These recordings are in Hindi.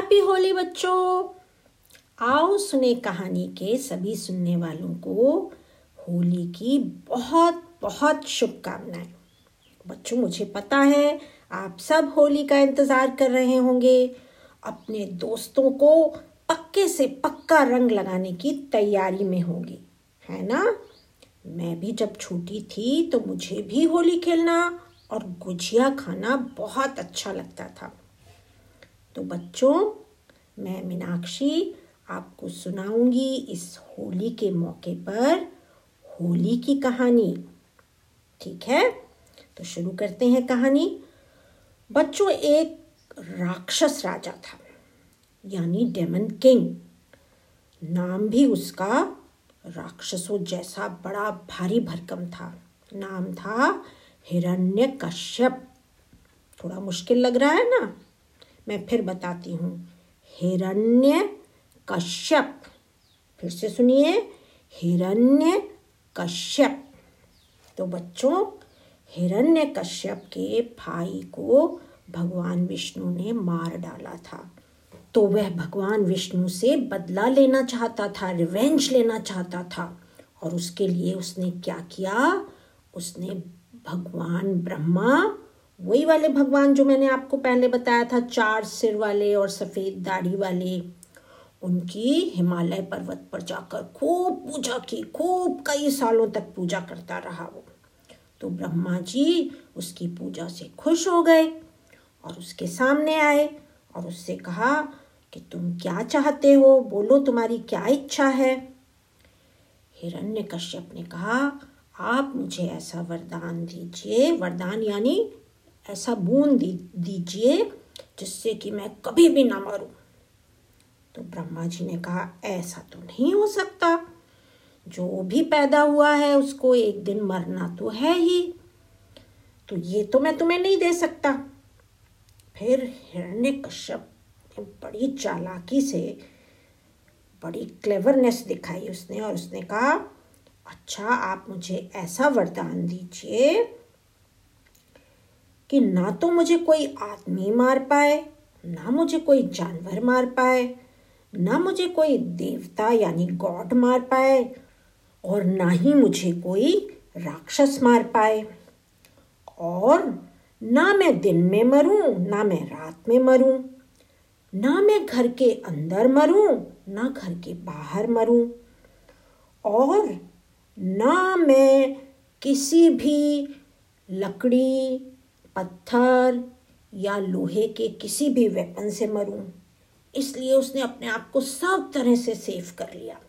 हैप्पी होली बच्चों। आओ सुने कहानी के सभी सुनने वालों को होली की बहुत बहुत शुभकामनाएँ। बच्चों, मुझे पता है आप सब होली का इंतज़ार कर रहे होंगे। अपने दोस्तों को पक्के से पक्का रंग लगाने की तैयारी में होंगे, है ना? मैं भी जब छोटी थी तो मुझे भी होली खेलना और गुजिया खाना बहुत अच्छा लगता था। तो बच्चों, मैं मीनाक्षी आपको सुनाऊँगी इस होली के मौके पर होली की कहानी। ठीक है? तो शुरू करते हैं कहानी। बच्चों, एक राक्षस राजा था, यानी डेमन किंग। नाम भी उसका राक्षसों जैसा बड़ा भारी भरकम था। नाम था हिरण्य कश्यप थोड़ा मुश्किल लग रहा है ना? मैं फिर बताती हूँ। हिरण्य कश्यप। फिर से सुनिए। हिरण्य कश्यप। तो बच्चों, हिरण्य कश्यप के भाई को भगवान विष्णु ने मार डाला था। तो वह भगवान विष्णु से बदला लेना चाहता था, रिवेंज लेना चाहता था। और उसके लिए उसने क्या किया? उसने भगवान ब्रह्मा वही वाले भगवान जो मैंने आपको पहले बताया था, चार सिर वाले और सफ़ेद दाढ़ी वाले, उनकी हिमालय पर्वत पर जाकर खूब पूजा की, खूब कई सालों तक पूजा करता रहा वो। तो ब्रह्मा जी उसकी पूजा से खुश हो गए और उसके सामने आए और उससे कहा कि तुम क्या चाहते हो? बोलो, तुम्हारी क्या इच्छा है? हिरण्य कश्यप ने कहा, आप मुझे ऐसा वरदान दीजिए। वरदान यानी ऐसा बूंद दी, दीजिए, जिससे कि मैं कभी भी ना मरूं। तो ब्रह्मा जी ने कहा, ऐसा तो नहीं हो सकता। जो भी पैदा हुआ है, उसको एक दिन मरना तो है ही। तो ये तो मैं तुम्हें नहीं दे सकता। फिर हिरण्य कश्यप ने बड़ी चालाकी से बड़ी क्लेवरनेस दिखाई उसने और उसने कहा अच्छा आप मुझे ऐसा वरदान दीजिए कि ना तो मुझे कोई आदमी मार पाए, ना मुझे कोई जानवर मार पाए, ना मुझे कोई देवता यानी गॉड मार पाए और ना ही मुझे कोई राक्षस मार पाए। और ना मैं दिन में मरूं, ना मैं रात में मरूं, ना मैं घर के अंदर मरूं, ना घर के बाहर मरूं और ना मैं किसी भी लकड़ी पत्थर या लोहे के किसी भी वेपन से मरूं। इसलिए उसने अपने आप को सब तरह से सेफ़ कर लिया।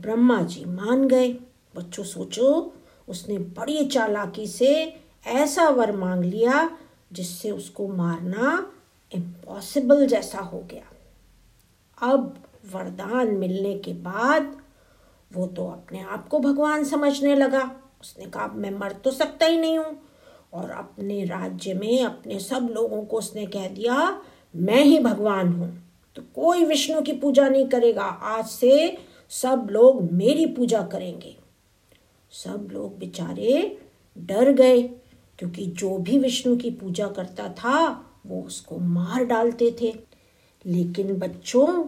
ब्रह्मा जी मान गए। बच्चों, सोचो, उसने बड़ी चालाकी से ऐसा वर मांग लिया जिससे उसको मारना इम्पॉसिबल जैसा हो गया। अब वरदान मिलने के बाद वो तो अपने आप को भगवान समझने लगा। उसने कहा, मैं मर तो सकता ही नहीं हूँ। और अपने राज्य में अपने सब लोगों को उसने कह दिया, मैं ही भगवान हूँ। तो कोई विष्णु की पूजा नहीं करेगा। आज से सब लोग मेरी पूजा करेंगे। सब लोग बेचारे डर गए, क्योंकि जो भी विष्णु की पूजा करता था, वो उसको मार डालते थे। लेकिन बच्चों,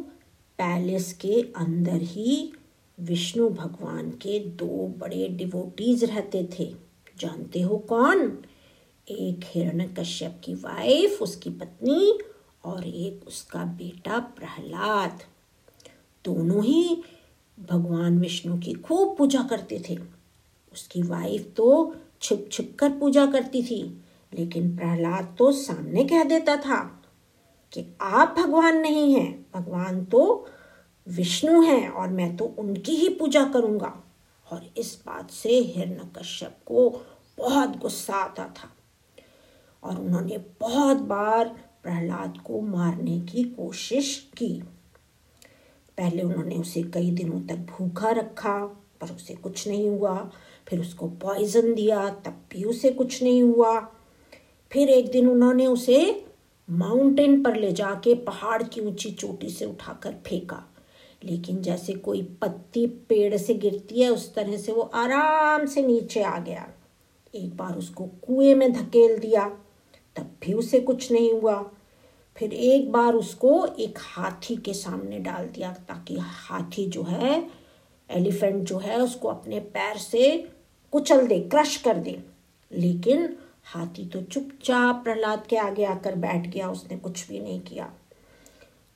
पैलेस के अंदर ही विष्णु भगवान के दो बड़े डिवोटीज रहते थे। जानते हो कौन? एक हिरण कश्यप की वाइफ उसकी पत्नी और एक उसका बेटा प्रहलाद। दोनों ही भगवान विष्णु की खूब पूजा करते थे। उसकी वाइफ तो छिप छिप कर पूजा करती थी, लेकिन प्रहलाद तो सामने कह देता था कि आप भगवान नहीं हैं, भगवान तो विष्णु हैं और मैं तो उनकी ही पूजा करूँगा। और इस बात से हिरण्य कश्यप को बहुत गुस्सा आता था। और उन्होंने बहुत बार प्रहलाद को मारने की कोशिश की। पहले उन्होंने उसे कई दिनों तक भूखा रखा, पर उसे कुछ नहीं हुआ। फिर उसको पॉइजन दिया, तब भी उसे कुछ नहीं हुआ। फिर एक दिन उन्होंने उसे माउंटेन पर ले जाके पहाड़ की ऊँची चोटी से उठाकर फेंका। लेकिन जैसे कोई पत्ती पेड़ से गिरती है, उस तरह से वो आराम से नीचे आ गया। एक बार उसको कुएँ में धकेल दिया। तब भी उसे कुछ नहीं हुआ। फिर एक बार उसको एक हाथी के सामने डाल दिया ताकि हाथी जो है, एलिफेंट जो है, उसको अपने पैर से कुचल दे, क्रश कर दे। लेकिन हाथी तो चुपचाप प्रहलाद के आगे आकर बैठ गया, उसने कुछ भी नहीं किया।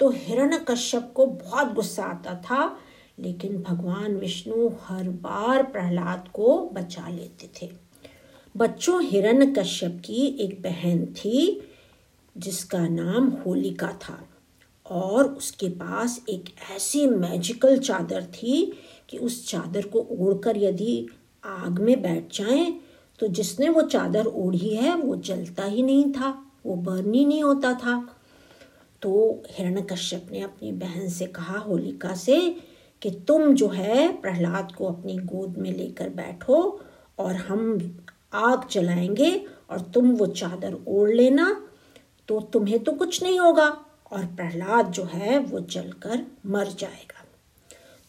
तो हिरण कश्यप को बहुत गुस्सा आता था, लेकिन भगवान विष्णु हर बार प्रहलाद को बचा लेते थे। बच्चों हिरण कश्यप की एक बहन थी, जिसका नाम होलिका था। और उसके पास एक ऐसी मैजिकल चादर थी कि उस चादर को ओढ़कर यदि आग में बैठ जाएँ तो जिसने वो चादर ओढ़ी है, वो जलता ही नहीं था, वो बर्न ही नहीं होता था। तो हिरण्यकश्यप ने अपनी बहन से कहा, होलिका से, कि तुम जो है, प्रहलाद को अपनी गोद में लेकर बैठो और हम आग जलाएँगे और तुम वो चादर ओढ़ लेना। तो तुम्हें तो कुछ नहीं होगा और प्रहलाद जो है वो जलकर मर जाएगा।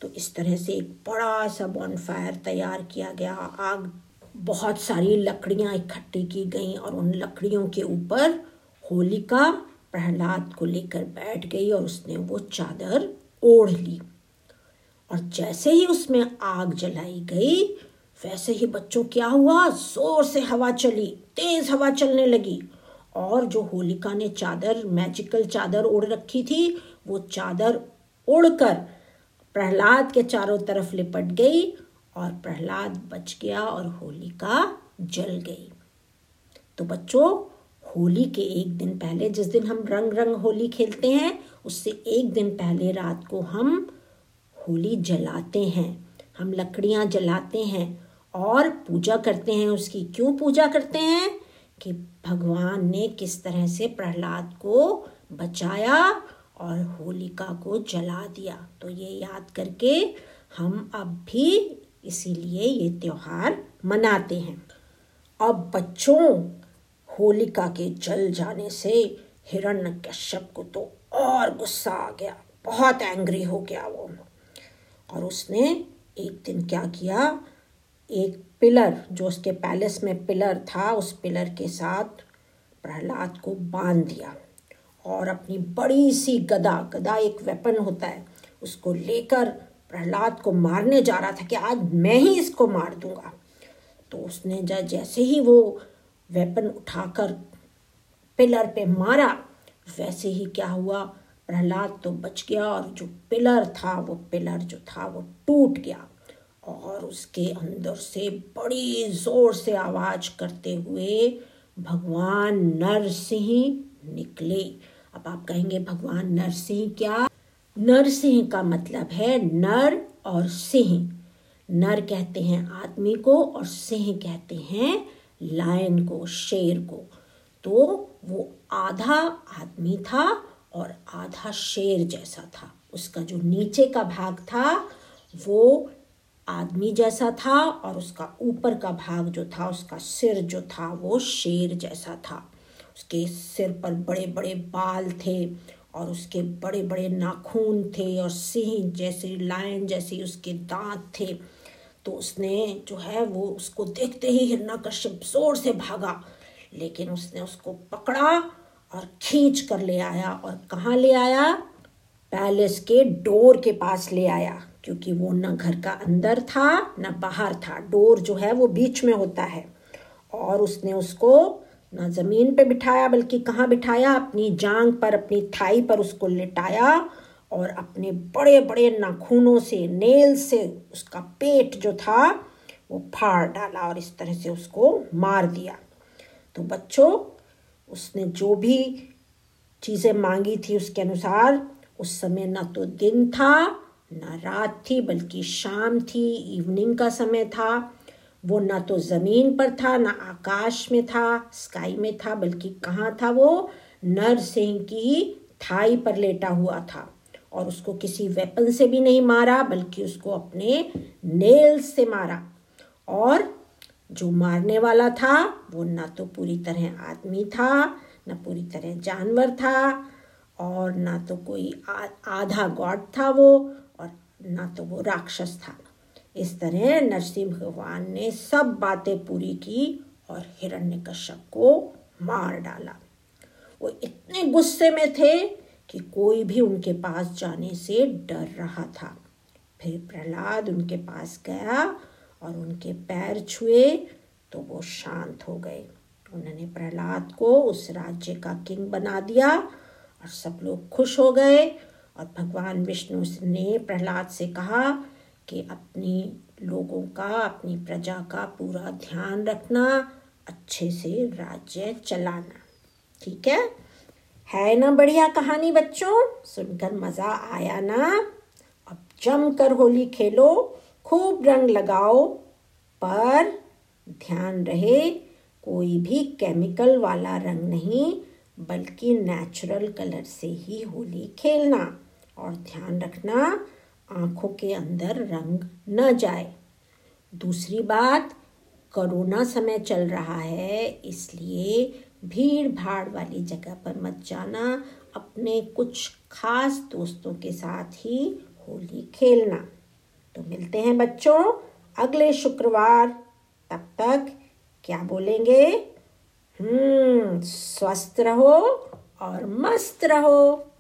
तो इस तरह से एक बड़ा सा बॉनफायर तैयार किया गया। आग बहुत सारी लकड़ियाँ इकट्ठी की गई और उन लकड़ियों के ऊपर होलिका प्रहलाद को लेकर बैठ गई और उसने वो चादर ओढ़ ली। और जैसे ही उसमें आग जलाई गई वैसे ही बच्चों क्या हुआ ज़ोर से हवा चली, तेज हवा चलने लगी। और जो होलिका ने चादर मैजिकल चादर ओढ़ रखी थी, वो चादर उड़कर प्रहलाद के चारों तरफ़ लिपट गई और प्रहलाद बच गया और होलिका जल गई। तो बच्चों, होली के एक दिन पहले जिस दिन हम रंग रंग होली खेलते हैं, उससे एक दिन पहले रात को हम होली जलाते हैं। हम लकड़ियाँ जलाते हैं और पूजा करते हैं उसकी। क्यों पूजा करते हैं? कि भगवान ने किस तरह से प्रहलाद को बचाया और होलिका को जला दिया। तो ये याद करके हम अब भी इसीलिए ये त्योहार मनाते हैं। अब बच्चों, होलिका के जल जाने से हिरण्य कश्यप को तो और गुस्सा आ गया। बहुत एंग्री हो गया वो। और उसने एक दिन क्या किया? एक पिलर, जो उसके पैलेस में पिलर था, उस पिलर के साथ प्रहलाद को बाँध दिया और अपनी बड़ी सी गदा गदा एक वेपन होता है, उसको लेकर प्रहलाद को मारने जा रहा था कि आज मैं ही इसको मार दूँगा। तो उसने जैसे ही वो वेपन उठाकर पिलर पे मारा, वैसे ही क्या हुआ? प्रहलाद तो बच गया और जो पिलर था, वो पिलर जो था, वो टूट गया। और उसके अंदर से बड़ी ज़ोर से आवाज़ करते हुए भगवान नरसिंह निकले। अब आप कहेंगे, भगवान नरसिंह क्या? नरसिंह का मतलब है नर और सिंह। नर कहते हैं आदमी को और सिंह कहते हैं लायन को, शेर को। तो वो आधा आदमी था और आधा शेर जैसा था। उसका जो नीचे का भाग था, वो आदमी जैसा था और उसका ऊपर का भाग जो था, उसका सिर जो था, वो शेर जैसा था। उसके सिर पर बड़े बड़े बाल थे और उसके बड़े बड़े नाखून थे और सिंह जैसे, लायन जैसे उसके दांत थे। तो उसने जो है, वो उसको देखते ही हिरना कश्यप ज़ोर से भागा, लेकिन उसने उसको पकड़ा और खींच कर ले आया और कहाँ ले आया? पैलेस के डोर के पास ले आया। क्योंकि वो न घर का अंदर था, न बाहर था। डोर जो है वो बीच में होता है। और उसने उसको न ज़मीन पे बिठाया, बल्कि कहाँ बिठाया? अपनी जांग पर, अपनी थाई पर उसको लिटाया और अपने बड़े बड़े नाखूनों से, नेल से उसका पेट जो था, वो फाड़ डाला और इस तरह से उसको मार दिया। तो बच्चों, उसने जो भी चीज़ें मांगी थी उसके अनुसार, उस समय ना तो दिन था ना रात थी, बल्कि शाम थी इवनिंग का समय था। वो ना तो ज़मीन पर था, ना आकाश में था स्काई में था, बल्कि कहाँ था वो? नर सिंह की थाई पर लेटा हुआ था। और उसको किसी वेपन से भी नहीं मारा, बल्कि उसको अपने नेल से मारा। और जो मारने वाला था, वो ना तो पूरी तरह आदमी था, ना पूरी तरह जानवर था, और ना तो कोई आधा गॉड था वो ना तो वो राक्षस था। इस तरह नरसिंह भगवान ने सब बातें पूरी की और हिरण्यकश्यप को मार डाला। वो इतने गुस्से में थे कि कोई भी उनके पास जाने से डर रहा था। फिर प्रहलाद उनके पास गया और उनके पैर छुए तो वो शांत हो गए। उन्होंने प्रहलाद को उस राज्य का किंग बना दिया और सब लोग खुश हो गए और भगवान विष्णु ने प्रहलाद से कहा कि अपनी लोगों का, अपनी प्रजा का पूरा ध्यान रखना, अच्छे से राज्य चलाना। ठीक है? है ना बढ़िया कहानी बच्चों? सुनकर मज़ा आया ना? अब जमकर होली खेलो, खूब रंग लगाओ, पर ध्यान रहे, कोई भी केमिकल वाला रंग नहीं, बल्कि नेचुरल कलर से ही होली खेलना। और ध्यान रखना, आँखों के अंदर रंग न जाए। दूसरी बात, कोरोना समय चल रहा है, इसलिए भीड़ भाड़ वाली जगह पर मत जाना। अपने कुछ खास दोस्तों के साथ ही होली खेलना। तो मिलते हैं बच्चों अगले शुक्रवार। तब तक क्या बोलेंगे? हम्म स्वस्थ रहो और मस्त रहो।